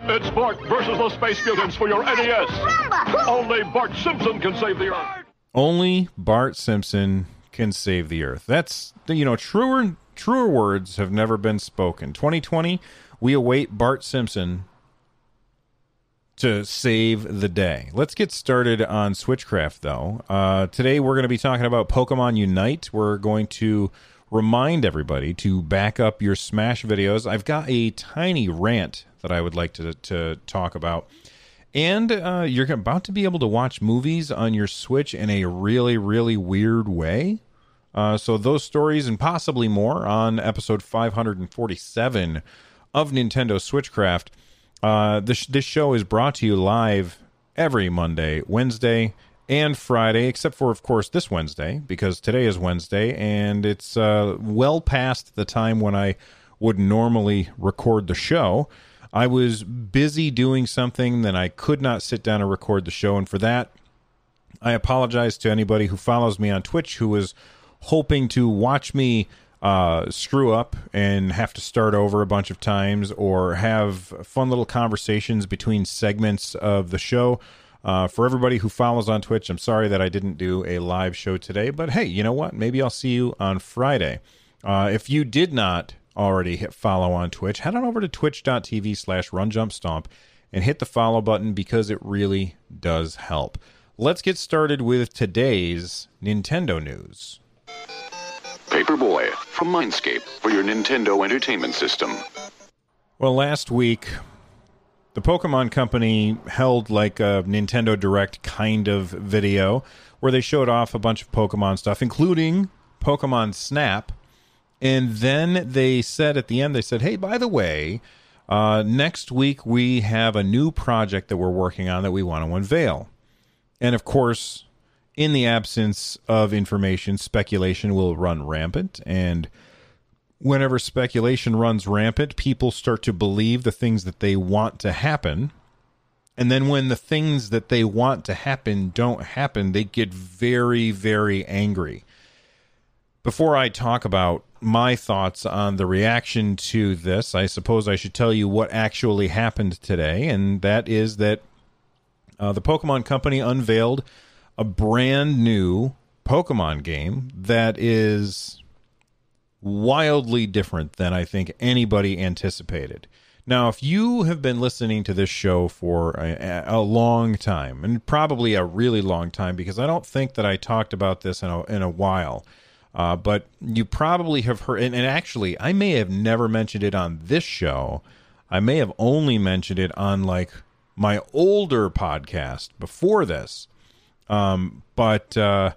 It's Bart versus the Space Mutants for your NES. Only Bart Simpson can save the Earth. Only Bart Simpson can save the Earth. That's you know truer truer words have never been spoken. 2020, we await Bart Simpson to save the day. Let's get started on Switchcraft though. Uh, today we're going to be talking about Pokemon Unite. We're going to remind everybody to back up your Smash videos. I've got a tiny rant that I would like to to talk about. And uh, you're about to be able to watch movies on your Switch in a really, really weird way. Uh, so, those stories and possibly more on episode 547 of Nintendo Switchcraft. Uh, this, this show is brought to you live every Monday, Wednesday, and Friday, except for, of course, this Wednesday, because today is Wednesday and it's uh, well past the time when I would normally record the show. I was busy doing something that I could not sit down and record the show. And for that, I apologize to anybody who follows me on Twitch who was hoping to watch me uh, screw up and have to start over a bunch of times or have fun little conversations between segments of the show. Uh, for everybody who follows on Twitch, I'm sorry that I didn't do a live show today, but hey, you know what? Maybe I'll see you on Friday. Uh, if you did not already hit follow on Twitch, head on over to twitch.tv slash runjumpstomp and hit the follow button because it really does help. Let's get started with today's Nintendo news. Paperboy from Mindscape for your Nintendo Entertainment System. Well, last week, the Pokemon Company held like a Nintendo Direct kind of video where they showed off a bunch of Pokemon stuff, including Pokemon Snap, and then they said at the end, they said, hey, by the way, uh, next week we have a new project that we're working on that we want to unveil. And of course, in the absence of information, speculation will run rampant. And whenever speculation runs rampant, people start to believe the things that they want to happen. And then when the things that they want to happen don't happen, they get very, very angry. Before I talk about my thoughts on the reaction to this, I suppose I should tell you what actually happened today, and that is that uh, the Pokemon Company unveiled a brand new Pokemon game that is wildly different than I think anybody anticipated. Now, if you have been listening to this show for a, a, long time, and probably a really long time, because I don't think that I talked about this in a, in a while, uh, but you probably have heard, and, and, actually, I may have never mentioned it on this show. I may have only mentioned it on like my older podcast before this. Um, but uh,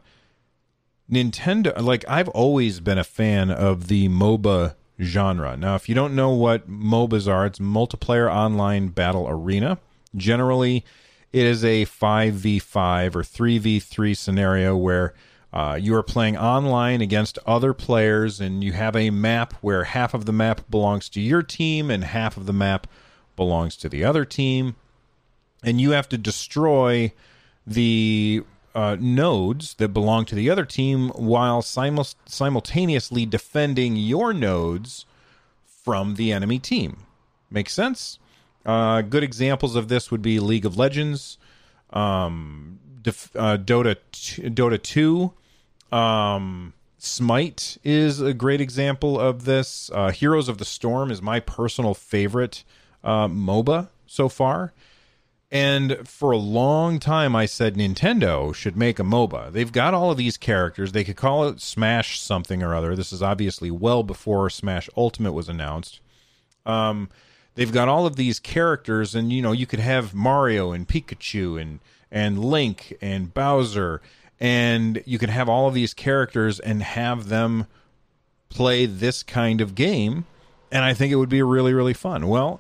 Nintendo, like, I've always been a fan of the MOBA genre. Now, if you don't know what MOBAs are, it's multiplayer online battle arena. Generally, it is a 5v5 or 3v3 scenario where uh, you are playing online against other players, and you have a map where half of the map belongs to your team and half of the map belongs to the other team. And you have to destroy the uh, nodes that belong to the other team while simul- simultaneously defending your nodes from the enemy team. Makes sense? Uh, good examples of this would be League of Legends, um, Def- uh, Dota, t- Dota 2, um, Smite is a great example of this. Uh, Heroes of the Storm is my personal favorite uh, MOBA so far. And for a long time, I said Nintendo should make a MOBA. They've got all of these characters. They could call it Smash something or other. This is obviously well before Smash Ultimate was announced. Um, they've got all of these characters, and you know, you could have Mario and Pikachu and and Link and Bowser and you can have all of these characters and have them play this kind of game and i think it would be really really fun well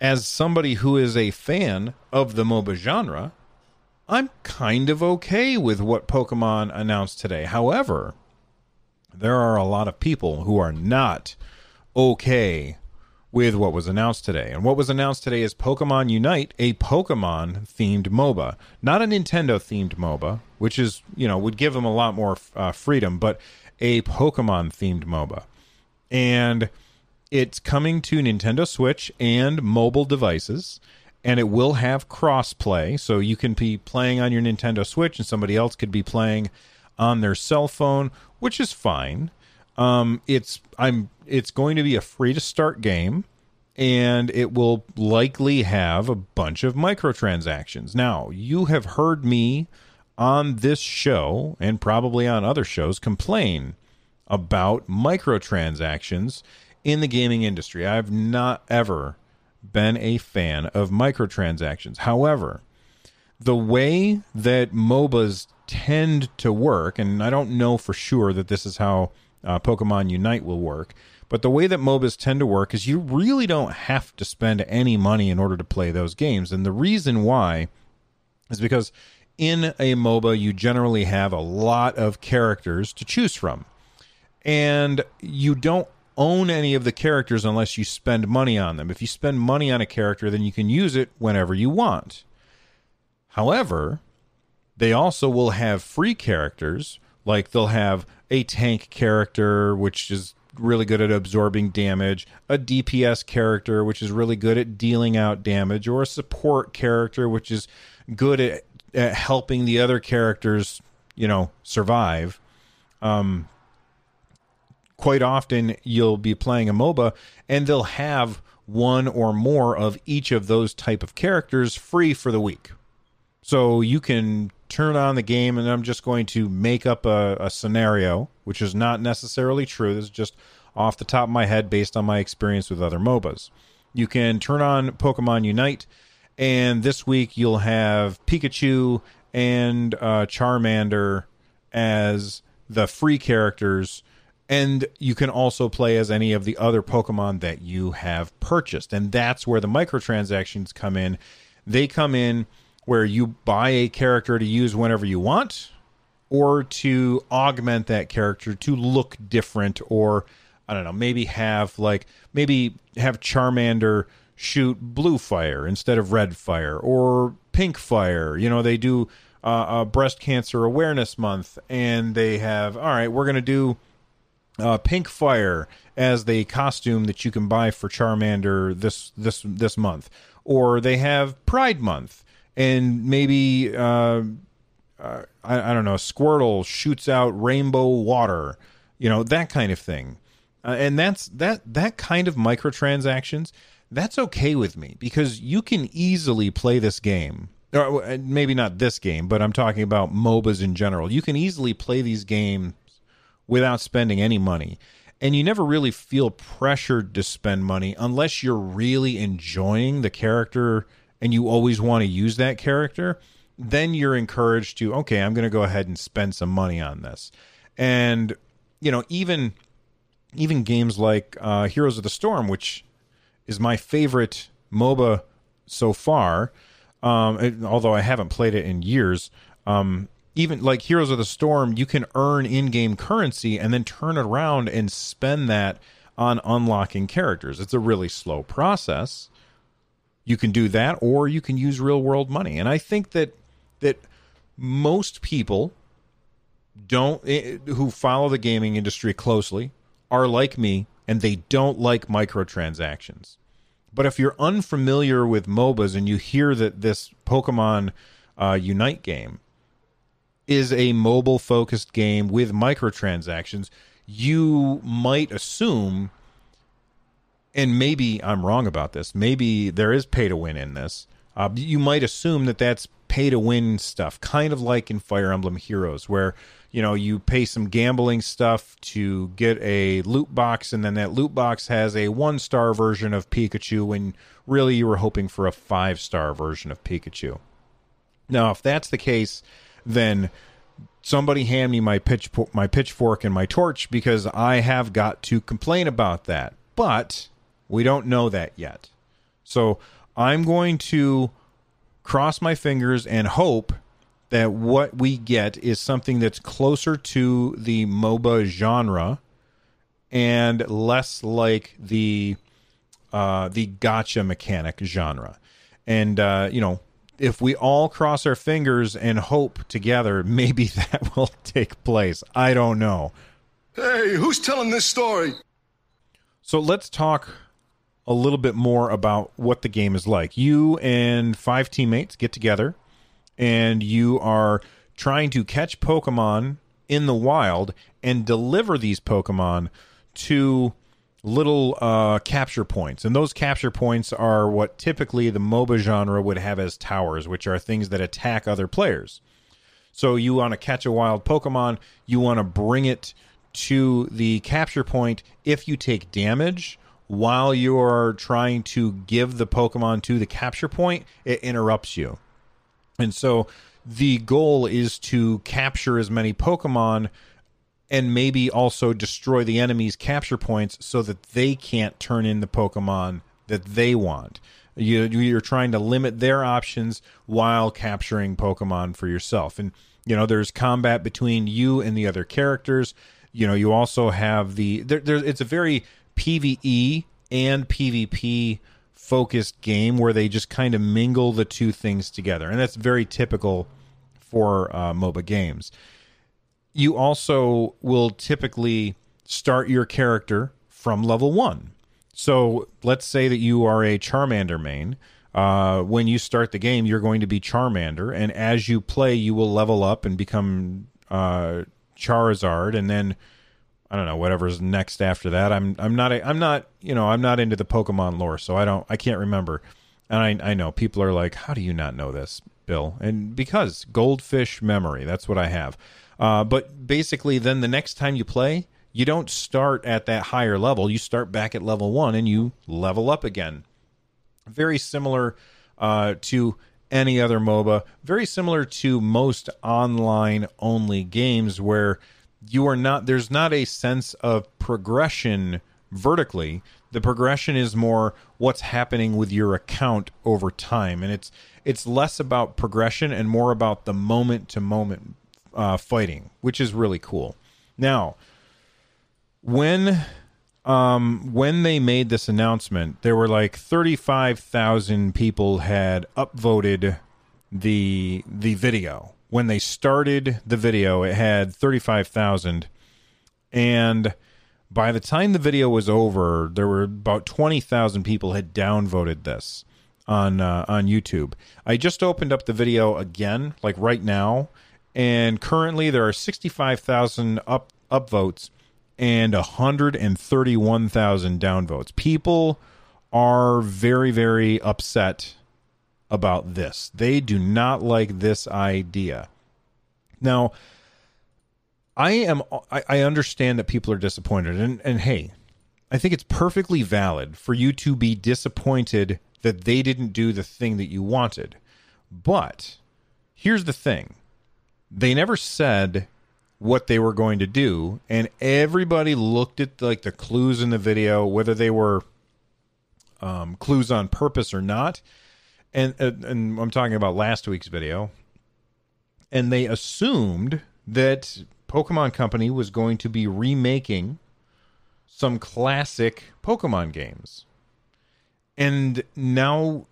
as somebody who is a fan of the MOBA genre, I'm kind of okay with what Pokemon announced today. However, there are a lot of people who are not okay with what was announced today. And what was announced today is Pokemon Unite, a Pokemon themed MOBA, not a Nintendo themed MOBA, which is, you know, would give them a lot more uh, freedom, but a Pokemon themed MOBA. And it's coming to Nintendo Switch and mobile devices. And it will have crossplay, so you can be playing on your Nintendo Switch, and somebody else could be playing on their cell phone, which is fine. Um, it's I'm it's going to be a free to start game, and it will likely have a bunch of microtransactions. Now, you have heard me on this show and probably on other shows complain about microtransactions in the gaming industry. I've not ever been a fan of microtransactions. However, the way that MOBAs tend to work, and I don't know for sure that this is how uh, Pokemon Unite will work, but the way that MOBAs tend to work is you really don't have to spend any money in order to play those games. And the reason why is because in a MOBA, you generally have a lot of characters to choose from. And you don't own any of the characters unless you spend money on them. If you spend money on a character, then you can use it whenever you want. However, they also will have free characters, like they'll have a tank character, which is really good at absorbing damage, a DPS character, which is really good at dealing out damage, or a support character, which is good at, at helping the other characters, you know, survive. Um, quite often you'll be playing a MOBA and they'll have one or more of each of those type of characters free for the week. So you can turn on the game and I'm just going to make up a, a scenario, which is not necessarily true. This is just off the top of my head based on my experience with other MOBAs. You can turn on Pokemon Unite, and this week you'll have Pikachu and uh, Charmander as the free characters and you can also play as any of the other Pokemon that you have purchased. And that's where the microtransactions come in. They come in where you buy a character to use whenever you want, or to augment that character to look different, or I don't know, maybe have like, maybe have Charmander shoot blue fire instead of red fire, or pink fire. You know, they do uh, a breast cancer awareness month, and they have, all right, we're going to do uh, Pink Fire as the costume that you can buy for Charmander this this this month, or they have Pride Month, and maybe uh, uh, I, I, don't know, Squirtle shoots out rainbow water, you know that kind of thing, uh, and that's that that kind of microtransactions. That's okay with me because you can easily play this game. Or uh, maybe not this game, but I'm talking about MOBAs in general. You can easily play these games without spending any money. And you never really feel pressured to spend money unless you're really enjoying the character and you always want to use that character. Then you're encouraged to, okay, I'm going to go ahead and spend some money on this. And, you know, even even games like uh, Heroes of the Storm, which is my favorite MOBA so far, um, it, although I haven't played it in years, um, even like Heroes of the Storm, you can earn in-game currency and then turn around and spend that on unlocking characters. It's a really slow process. You can do that or you can use real-world money. And I think that that most people don't eh, who follow the gaming industry closely are like me and they don't like microtransactions. But if you're unfamiliar with MOBAs and you hear that this Pokemon uh, Unite game is a mobile focused game with microtransactions, you might assume, and maybe I'm wrong about this, maybe there is pay to win in this. Uh, you might assume that that's pay to win stuff, kind of like in Fire Emblem Heroes, where you know you pay some gambling stuff to get a loot box, and then that loot box has a one star version of Pikachu, when really you were hoping for a five star version of Pikachu. Now, if that's the case, then somebody hand me my pitch my pitchfork and my torch because I have got to complain about that. But we don't know that yet. So I'm going to cross my fingers and hope that what we get is something that's closer to the MOBA genre and less like the uh, the gotcha mechanic genre. And uh, you know, if we all cross our fingers and hope together, maybe that will take place. I don't know. Hey, who's telling this story? So let's talk a little bit more about what the game is like. You and five teammates get together and you are trying to catch Pokemon in the wild and deliver these Pokemon to little uh, capture points. And those capture points are what typically the MOBA genre would have as towers, which are things that attack other players. So you want to catch a wild Pokemon, you want to bring it to the capture point. If you take damage while you're trying to give the Pokemon to the capture point, it interrupts you. And so the goal is to capture as many Pokemon and maybe also destroy the enemy's capture points so that they can't turn in the Pokemon that they want. You, you're trying to limit their options while capturing Pokemon for yourself. And, you know, there's combat between you and the other characters. You know, you also have the, there, there, it's a very PvE and PvP focused game where they just kind of mingle the two things together. And that's very typical for uh, MOBA games you also will typically start your character from level one. So let's say that you are a Charmander main. Uh, when you start the game, you're going to be Charmander, and as you play, you will level up and become uh, Charizard, and then I don't know whatever's next after that. I'm I'm not a, I'm not you know I'm not into the Pokemon lore, so I don't I can't remember. And I I know people are like, how do you not know this, Bill? And because goldfish memory, that's what I have. Uh, but basically, then the next time you play, you don't start at that higher level. You start back at level one and you level up again. Very similar uh, to any other MOBA, very similar to most online only games where you are not, there's not a sense of progression vertically. The progression is more what's happening with your account over time. And it's, it's less about progression and more about the moment to moment uh, fighting, which is really cool. Now, when um, when they made this announcement, there were like thirty five thousand people had upvoted the the video. When they started the video, it had thirty five thousand, and by the time the video was over, there were about twenty thousand people had downvoted this on uh, on YouTube. I just opened up the video again, like right now, and currently there are 65,000 up upvotes and 131,000 downvotes. People are very very upset about this. They do not like this idea. Now, I am I, I understand that people are disappointed and and hey, I think it's perfectly valid for you to be disappointed that they didn't do the thing that you wanted. But here's the thing they never said what they were going to do and everybody looked at like the clues in the video whether they were um, clues on purpose or not. And and I'm talking about last week's video. And they assumed that Pokemon Company was going to be remaking some classic Pokemon games. And now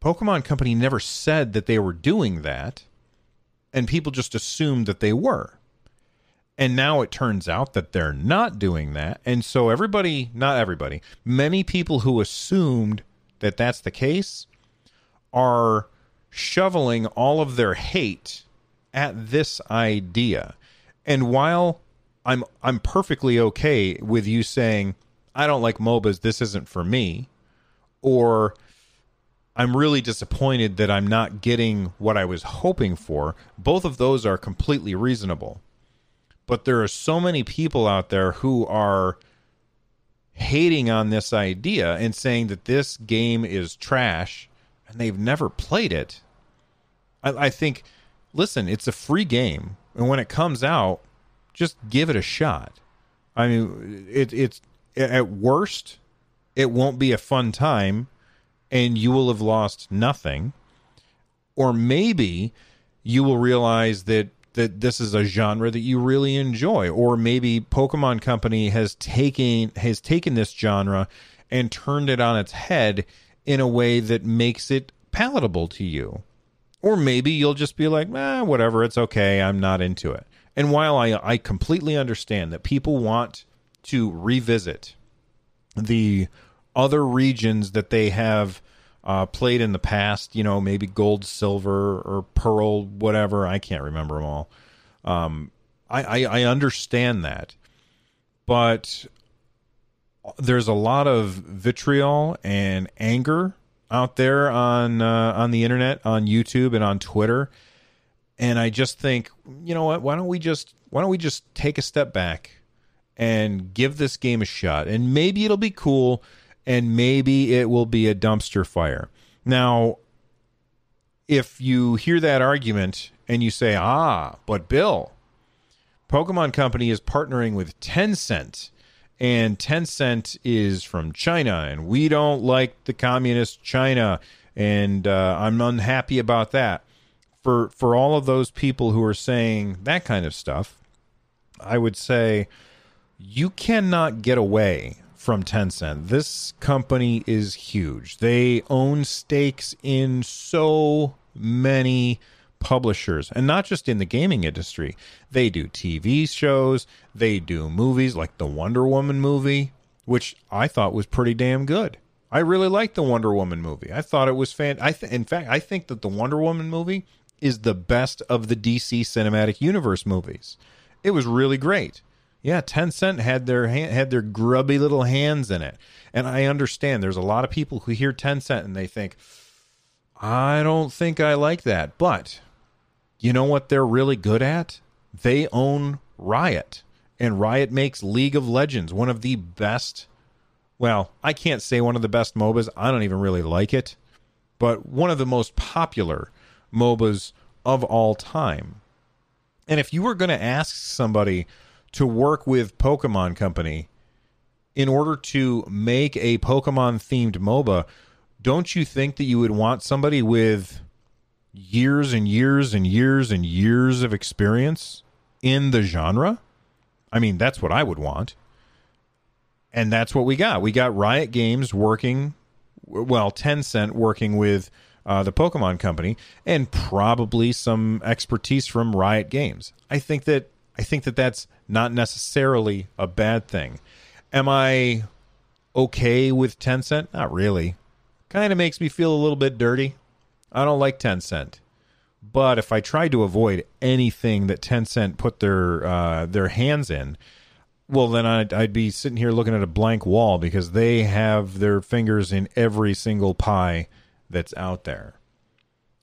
Pokemon Company never said that they were doing that and people just assumed that they were. And now it turns out that they're not doing that. And so everybody, not everybody, many people who assumed that that's the case are shoveling all of their hate at this idea. And while I'm I'm perfectly okay with you saying I don't like MOBAs, this isn't for me, or I'm really disappointed that I'm not getting what I was hoping for. Both of those are completely reasonable. But there are so many people out there who are hating on this idea and saying that this game is trash and they've never played it. I, I think, listen, it's a free game. And when it comes out, just give it a shot. I mean, it, it's at worst, it won't be a fun time and you will have lost nothing. Or maybe you will realize that that this is a genre that you really enjoy or maybe Pokemon Company has taken has taken this genre and turned it on its head in a way that makes it palatable to you. Or maybe you'll just be like, eh, whatever, it's okay, I'm not into it. And while I, I completely understand that people want to revisit the other regions that they have uh, played in the past, you know, maybe gold, silver, or pearl, whatever. I can't remember them all. Um, I, I, I understand that, but there's a lot of vitriol and anger out there on uh, on the internet, on YouTube, and on Twitter. And I just think, you know what? Why don't we just why don't we just take a step back and give this game a shot? And maybe it'll be cool and maybe it will be a dumpster fire. Now, if you hear that argument and you say, ah, but Bill, Pokemon Company is partnering with Tencent, and Tencent is from China, and we don't like the communist China, and uh, I'm unhappy about that. For for all of those people who are saying that kind of stuff, I would say you cannot get away from Tencent. This company is huge. They own stakes in so many publishers and not just in the gaming industry. They do TV shows, they do movies like the Wonder Woman movie, which I thought was pretty damn good. I really liked the Wonder Woman movie. I thought it was fan I th- in fact I think that the Wonder Woman movie is the best of the DC cinematic universe movies. It was really great. Yeah, Tencent had their had their grubby little hands in it, and I understand. There's a lot of people who hear Tencent and they think, "I don't think I like that." But you know what they're really good at? They own Riot, and Riot makes League of Legends, one of the best. Well, I can't say one of the best MOBAs. I don't even really like it, but one of the most popular MOBAs of all time. And if you were going to ask somebody to work with Pokemon Company in order to make a Pokemon themed MOBA, don't you think that you would want somebody with years and years and years and years of experience in the genre? I mean, that's what I would want. And that's what we got. We got Riot Games working, well, Tencent working with uh, the Pokemon Company, and probably some expertise from Riot Games. I think that I think that that's not necessarily a bad thing. Am I okay with Tencent? Not really. Kind of makes me feel a little bit dirty. I don't like Tencent. But if I tried to avoid anything that Tencent put their uh, their hands in, well, then I'd, I'd be sitting here looking at a blank wall because they have their fingers in every single pie that's out there.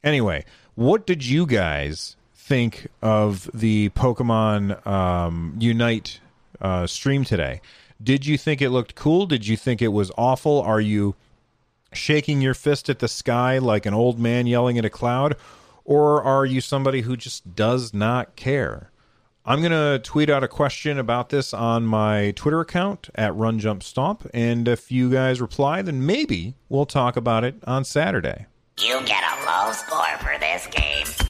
Anyway, what did you guys think of the Pokemon um, Unite uh, stream today? Did you think it looked cool? Did you think it was awful? Are you shaking your fist at the sky like an old man yelling at a cloud? Or are you somebody who just does not care? I'm going to tweet out a question about this on my Twitter account at Run Jump Stomp. And if you guys reply, then maybe we'll talk about it on Saturday. You get a low score for this game.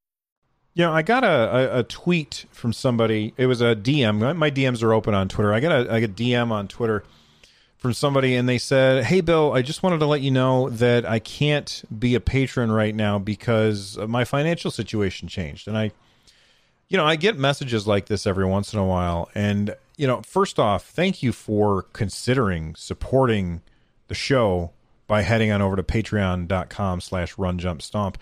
You know, I got a, a, a, tweet from somebody. It was a DM. My DMs are open on Twitter. I got a, I got a DM on Twitter from somebody, and they said, "Hey, Bill, I just wanted to let you know that I can't be a patron right now because my financial situation changed." And I, you know, I get messages like this every once in a while, and you know, first off, thank you for considering supporting the show by heading on over to patreon.com slash run jump stomp.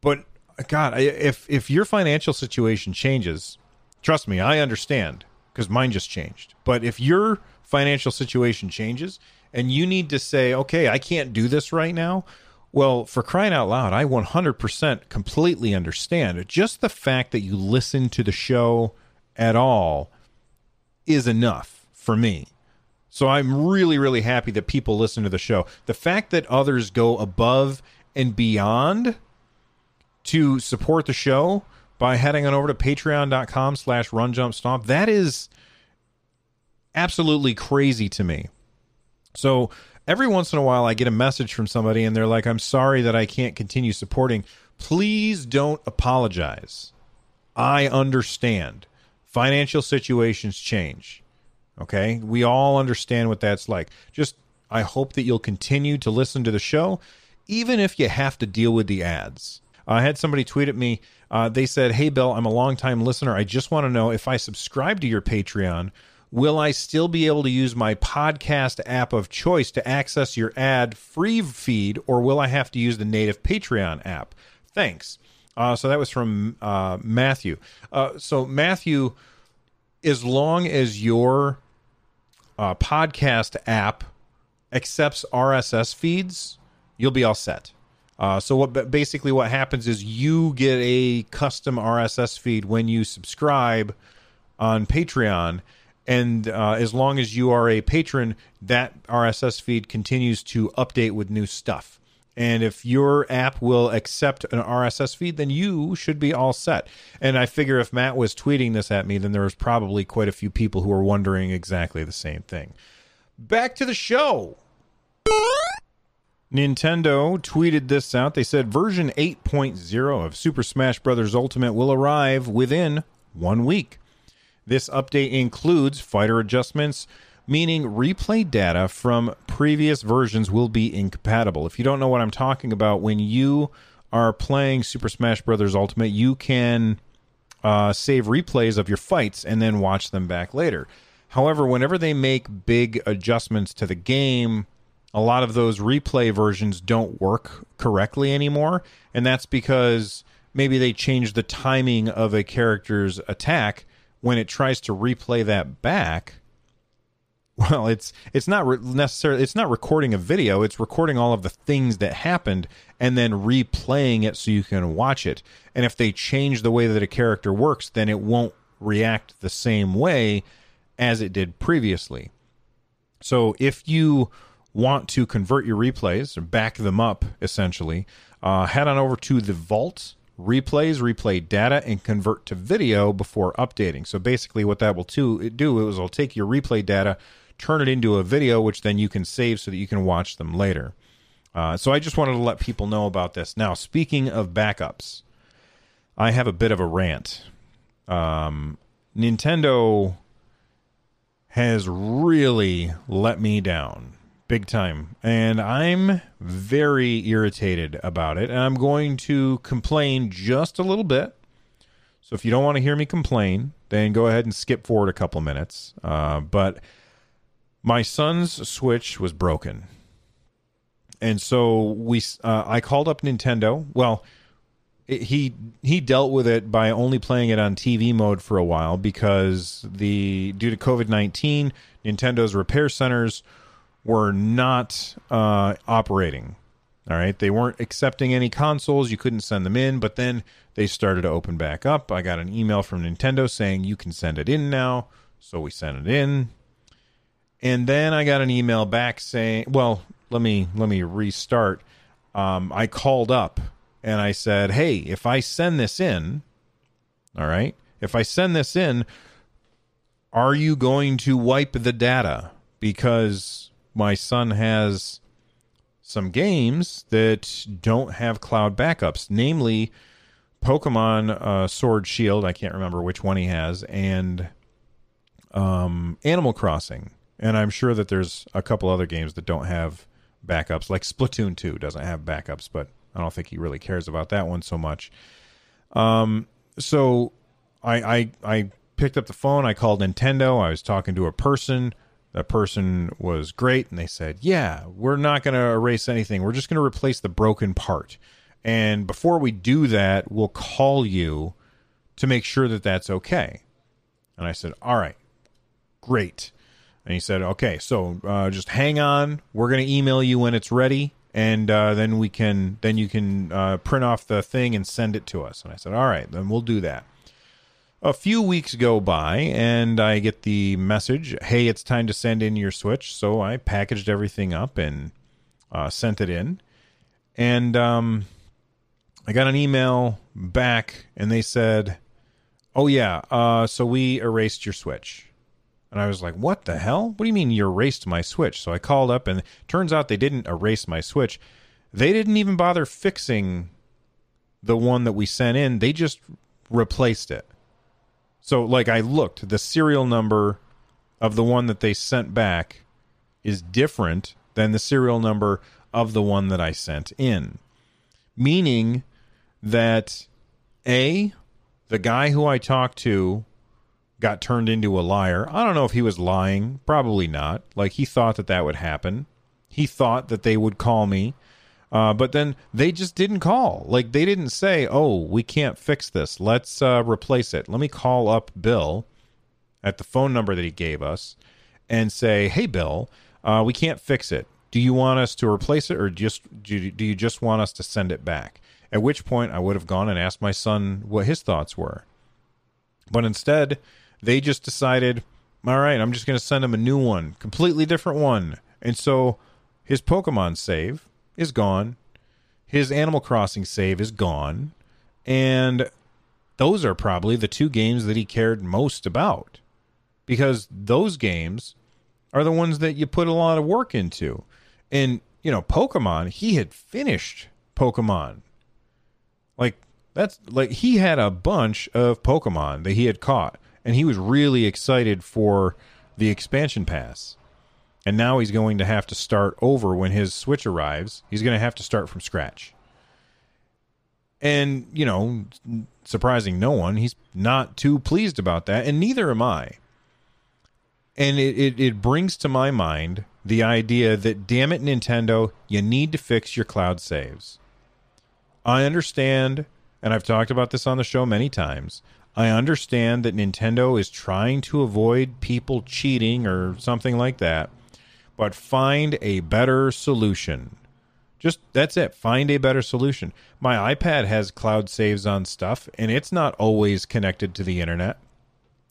But God, if if your financial situation changes, trust me, I understand because mine just changed. But if your financial situation changes and you need to say, okay, I can't do this right now, well, for crying out loud, I 100% completely understand. Just the fact that you listen to the show at all is enough for me. So I'm really, really happy that people listen to the show. The fact that others go above and beyond to support the show by heading on over to patreon.com slash runjumpstomp, that is absolutely crazy to me. So every once in a while I get a message from somebody and they're like, I'm sorry that I can't continue supporting. Please don't apologize. I understand. Financial situations change Okay. We all understand what that's like. Just, I hope that you'll continue to listen to the show, even if you have to deal with the ads. I had somebody tweet at me. Uh, they said, Hey, Bill, I'm a longtime listener. I just want to know if I subscribe to your Patreon, will I still be able to use my podcast app of choice to access your ad free feed, or will I have to use the native Patreon app? Thanks. Uh, so that was from uh, Matthew. Uh, so, Matthew, as long as your uh, podcast app accepts RSS feeds, you'll be all set. Uh, so what basically what happens is you get a custom RSS feed when you subscribe on Patreon, and uh, as long as you are a patron, that RSS feed continues to update with new stuff. And if your app will accept an RSS feed, then you should be all set. And I figure if Matt was tweeting this at me, then there was probably quite a few people who were wondering exactly the same thing. Back to the show. Nintendo tweeted this out. They said version 8.0 of Super Smash Bros. Ultimate will arrive within one week. This update includes fighter adjustments, meaning replay data from previous versions will be incompatible. If you don't know what I'm talking about, when you are playing Super Smash Bros. Ultimate, you can uh, save replays of your fights and then watch them back later. However, whenever they make big adjustments to the game, a lot of those replay versions don't work correctly anymore. And that's because maybe they changed the timing of a character's attack when it tries to replay that back well it's it's not re- necessarily it's not recording a video it's recording all of the things that happened and then replaying it so you can watch it and if they change the way that a character works then it won't react the same way as it did previously so if you want to convert your replays or back them up essentially uh, head on over to the vault replays, replay data, and convert to video before updating. So basically, what that will do, do is it'll take your replay data, turn it into a video, which then you can save so that you can watch them later. Uh, so I just wanted to let people know about this. Now, speaking of backups, I have a bit of a rant. Um, Nintendo has really let me down big time, and I'm very irritated about it. And I'm going to complain just a little bit. So if you don't want to hear me complain, then go ahead and skip forward a couple minutes. Uh, but my son's Switch was broken, and so we uh, I called up Nintendo. Well, it, he he dealt with it by only playing it on TV mode for a while because the due to COVID nineteen, Nintendo's repair centers were not uh, operating. All right, they weren't accepting any consoles. You couldn't send them in, but then they started to open back up. I got an email from Nintendo saying you can send it in now, so we sent it in. And then I got an email back saying, "Well, let me let me restart." Um, I called up and I said, "Hey, if I send this in, all right, if I send this in, are you going to wipe the data because my son has some games that don't have cloud backups, namely Pokemon uh, Sword Shield. I can't remember which one he has, and um, Animal Crossing." and I'm sure that there's a couple other games that don't have backups, like Splatoon 2 doesn't have backups, but I don't think he really cares about that one so much. Um, so I, I I picked up the phone. I called Nintendo. I was talking to a person. That person was great, and they said, "Yeah, we're not going to erase anything. We're just going to replace the broken part. And before we do that, we'll call you to make sure that that's okay." And I said, "All right, great." And he said, "Okay, so uh, just hang on. We're going to email you when it's ready." and uh, then we can then you can uh, print off the thing and send it to us. And I said, all right, then we'll do that. A few weeks go by, and I get the message, hey, it's time to send in your Switch. So I packaged everything up and uh, sent it in, and um, I got an email back, and they said, oh yeah, uh, so we erased your Switch. And I was like, what the hell? What do you mean you erased my Switch? So I called up, and turns out they didn't erase my Switch. They didn't even bother fixing the one that we sent in, they just replaced it. So, like, I looked, the serial number of the one that they sent back is different than the serial number of the one that I sent in. Meaning that A, the guy who I talked to got turned into a liar. I don't know if he was lying. Probably not. Like he thought that that would happen. He thought that they would call me. Uh, but then they just didn't call. Like they didn't say, "Oh, we can't fix this. Let's uh, replace it." Let me call up Bill at the phone number that he gave us and say, "Hey, Bill, uh, we can't fix it. Do you want us to replace it, or just do you, do you just want us to send it back?" At which point, I would have gone and asked my son what his thoughts were. But instead, they just decided, all right, I'm just going to send him a new one, completely different one. And so his Pokemon save is gone. His Animal Crossing save is gone. And those are probably the two games that he cared most about because those games are the ones that you put a lot of work into. And, you know, Pokemon, he had finished Pokemon. Like, that's like he had a bunch of Pokemon that he had caught and he was really excited for the expansion pass. And now he's going to have to start over when his Switch arrives. He's going to have to start from scratch. And, you know, surprising no one, he's not too pleased about that, and neither am I. And it, it, it brings to my mind the idea that, damn it, Nintendo, you need to fix your cloud saves. I understand, and I've talked about this on the show many times. I understand that Nintendo is trying to avoid people cheating or something like that, but find a better solution. Just that's it. Find a better solution. My iPad has cloud saves on stuff, and it's not always connected to the internet.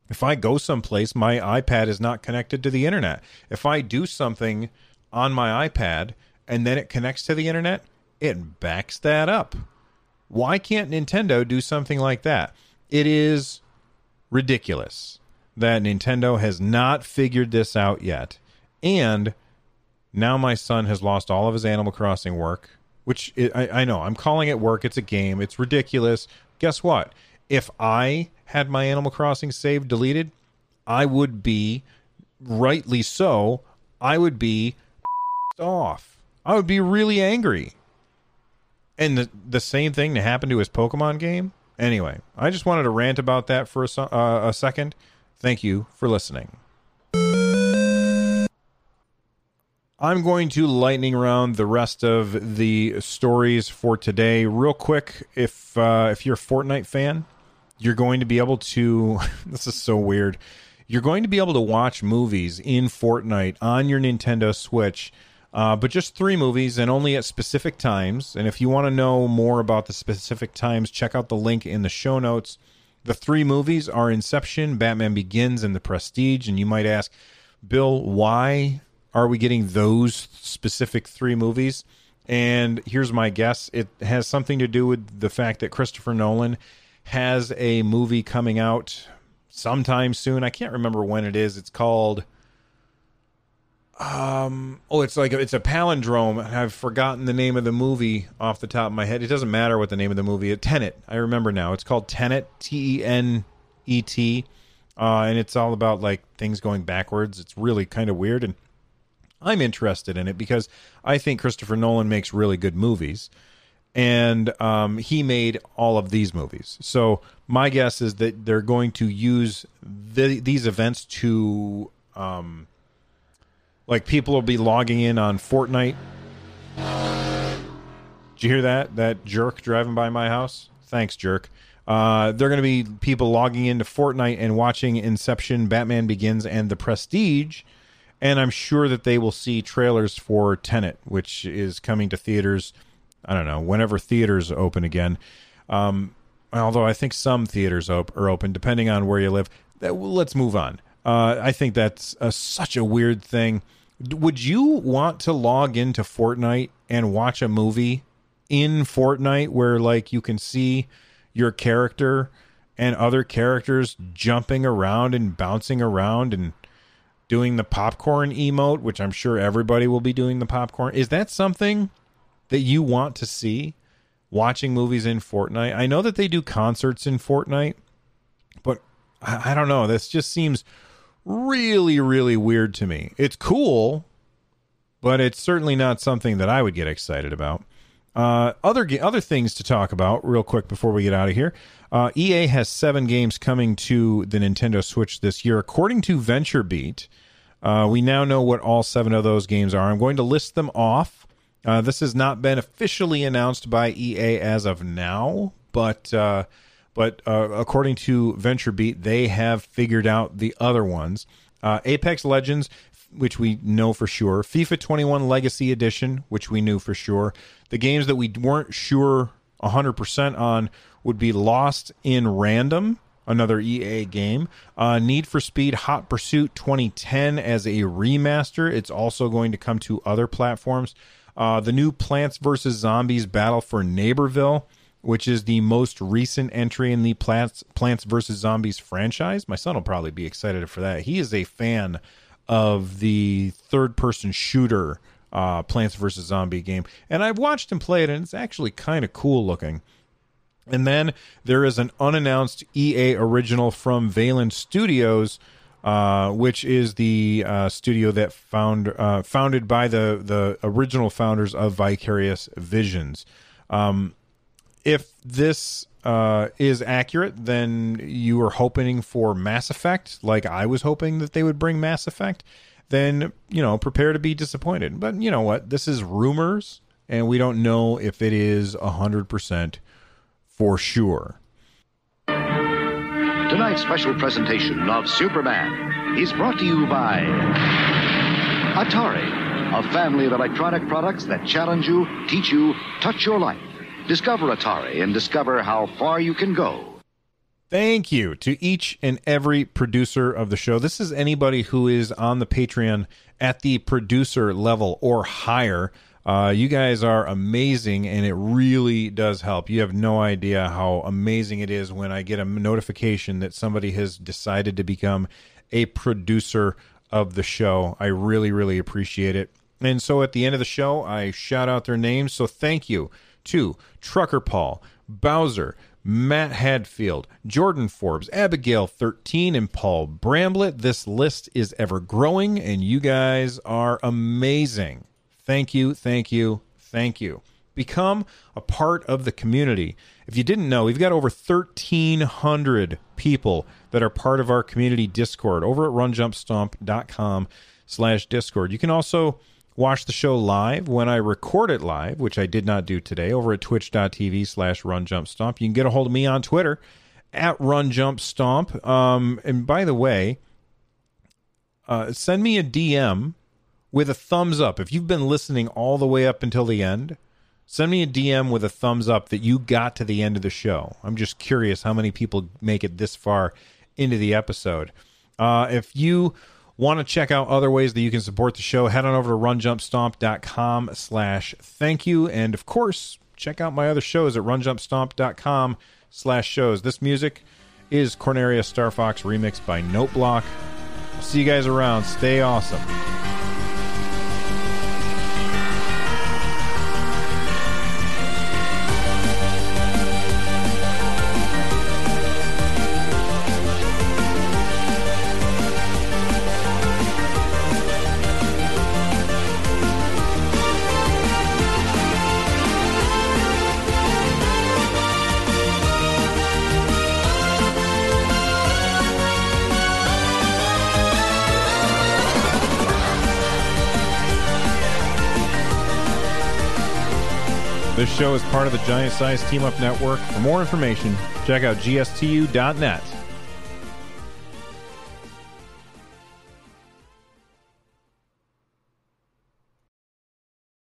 If I go someplace, my iPad is not connected to the internet. If I do something on my iPad and then it connects to the internet, it backs that up. Why can't Nintendo do something like that? it is ridiculous that Nintendo has not figured this out yet. And now my son has lost all of his Animal Crossing work, which it, I, I know I'm calling it work. It's a game. It's ridiculous. Guess what? If I had my Animal Crossing save deleted, I would be, rightly so, I would be off. I would be really angry. And the, the same thing to happen to his Pokemon game Anyway, I just wanted to rant about that for a, uh, a second. Thank you for listening. I'm going to lightning round the rest of the stories for today real quick. If uh, if you're a Fortnite fan, you're going to be able to. this is so weird. You're going to be able to watch movies in Fortnite on your Nintendo Switch uh, but just three movies and only at specific times. And if you want to know more about the specific times, check out the link in the show notes. The three movies are Inception, Batman Begins, and The Prestige. And you might ask, Bill, why are we getting those specific three movies? And here's my guess it has something to do with the fact that Christopher Nolan has a movie coming out sometime soon. I can't remember when it is. It's called um oh it's like it's a palindrome i've forgotten the name of the movie off the top of my head it doesn't matter what the name of the movie is tenet i remember now it's called tenet t-e-n-e-t uh, and it's all about like things going backwards. It's really kind of weird, and I'm interested in it because I think Christopher Nolan makes really good movies, and um, he made all of these movies. So my guess is that they're going to use the, these events to, um, like, people will be logging in on Fortnite. Did you hear that? That jerk driving by my house? Thanks, jerk. Uh, they're going to be people logging into Fortnite and watching Inception, Batman Begins, and The Prestige. And I'm sure that they will see trailers for Tenet, which is coming to theaters. I don't know whenever theaters open again. Um, although I think some theaters op- are open, depending on where you live. That, well, let's move on. Uh, I think that's a, such a weird thing. Would you want to log into Fortnite and watch a movie in Fortnite where like you can see your character and other characters jumping around and bouncing around and doing the popcorn emote, which I'm sure everybody will be doing the popcorn. Is that something that you want to see? Watching movies in Fortnite. I know that they do concerts in Fortnite, but I, I don't know. This just seems really, really weird to me. It's cool, but it's certainly not something that I would get excited about. Uh, other other things to talk about real quick before we get out of here. Uh, EA has seven games coming to the Nintendo Switch this year, according to VentureBeat. Uh, we now know what all seven of those games are. I'm going to list them off. Uh, this has not been officially announced by EA as of now, but uh, but uh, according to VentureBeat, they have figured out the other ones. Apex Legends, which we know for sure. FIFA 21 Legacy Edition, which we knew for sure. The games that we weren't sure 100% on would be Lost in Random, another EA game. Uh, Need for Speed Hot Pursuit 2010 as a remaster. It's also going to come to other platforms. Uh, the new Plants vs. Zombies Battle for Neighborville, which is the most recent entry in the Plants, Plants vs. Zombies franchise. My son will probably be excited for that. He is a fan of the third person shooter uh, Plants vs. Zombie game. And I've watched him play it, and it's actually kind of cool looking. And then there is an unannounced EA original from Velan Studios, uh, which is the uh, studio that found uh, founded by the the original founders of Vicarious Visions. Um, if this uh, is accurate, then you are hoping for Mass Effect, like I was hoping that they would bring Mass Effect. Then you know, prepare to be disappointed. But you know what? This is rumors, and we don't know if it is hundred percent for sure. Tonight's special presentation of Superman is brought to you by Atari, a family of electronic products that challenge you, teach you, touch your life. Discover Atari and discover how far you can go. Thank you to each and every producer of the show. This is anybody who is on the Patreon at the producer level or higher. Uh, you guys are amazing, and it really does help. You have no idea how amazing it is when I get a notification that somebody has decided to become a producer of the show. I really, really appreciate it. And so at the end of the show, I shout out their names. So thank you to Trucker Paul, Bowser, Matt Hadfield, Jordan Forbes, Abigail 13, and Paul Bramblett. This list is ever growing, and you guys are amazing. Thank you, thank you, thank you. Become a part of the community. If you didn't know, we've got over 1,300 people that are part of our community Discord over at runjumpstomp.com slash Discord. You can also watch the show live when I record it live, which I did not do today, over at twitch.tv slash runjumpstomp. You can get a hold of me on Twitter at runjumpstomp. Um, and by the way, uh, send me a DM with a thumbs up. If you've been listening all the way up until the end, send me a DM with a thumbs up that you got to the end of the show. I'm just curious how many people make it this far into the episode. Uh, if you want to check out other ways that you can support the show, head on over to runjumpstomp.com slash thank you. And of course, check out my other shows at runjumpstomp.com slash shows. This music is Corneria Star Fox remixed by Noteblock. See you guys around. Stay awesome. This show is part of the Giant Size Team Up Network. For more information, check out gstu.net.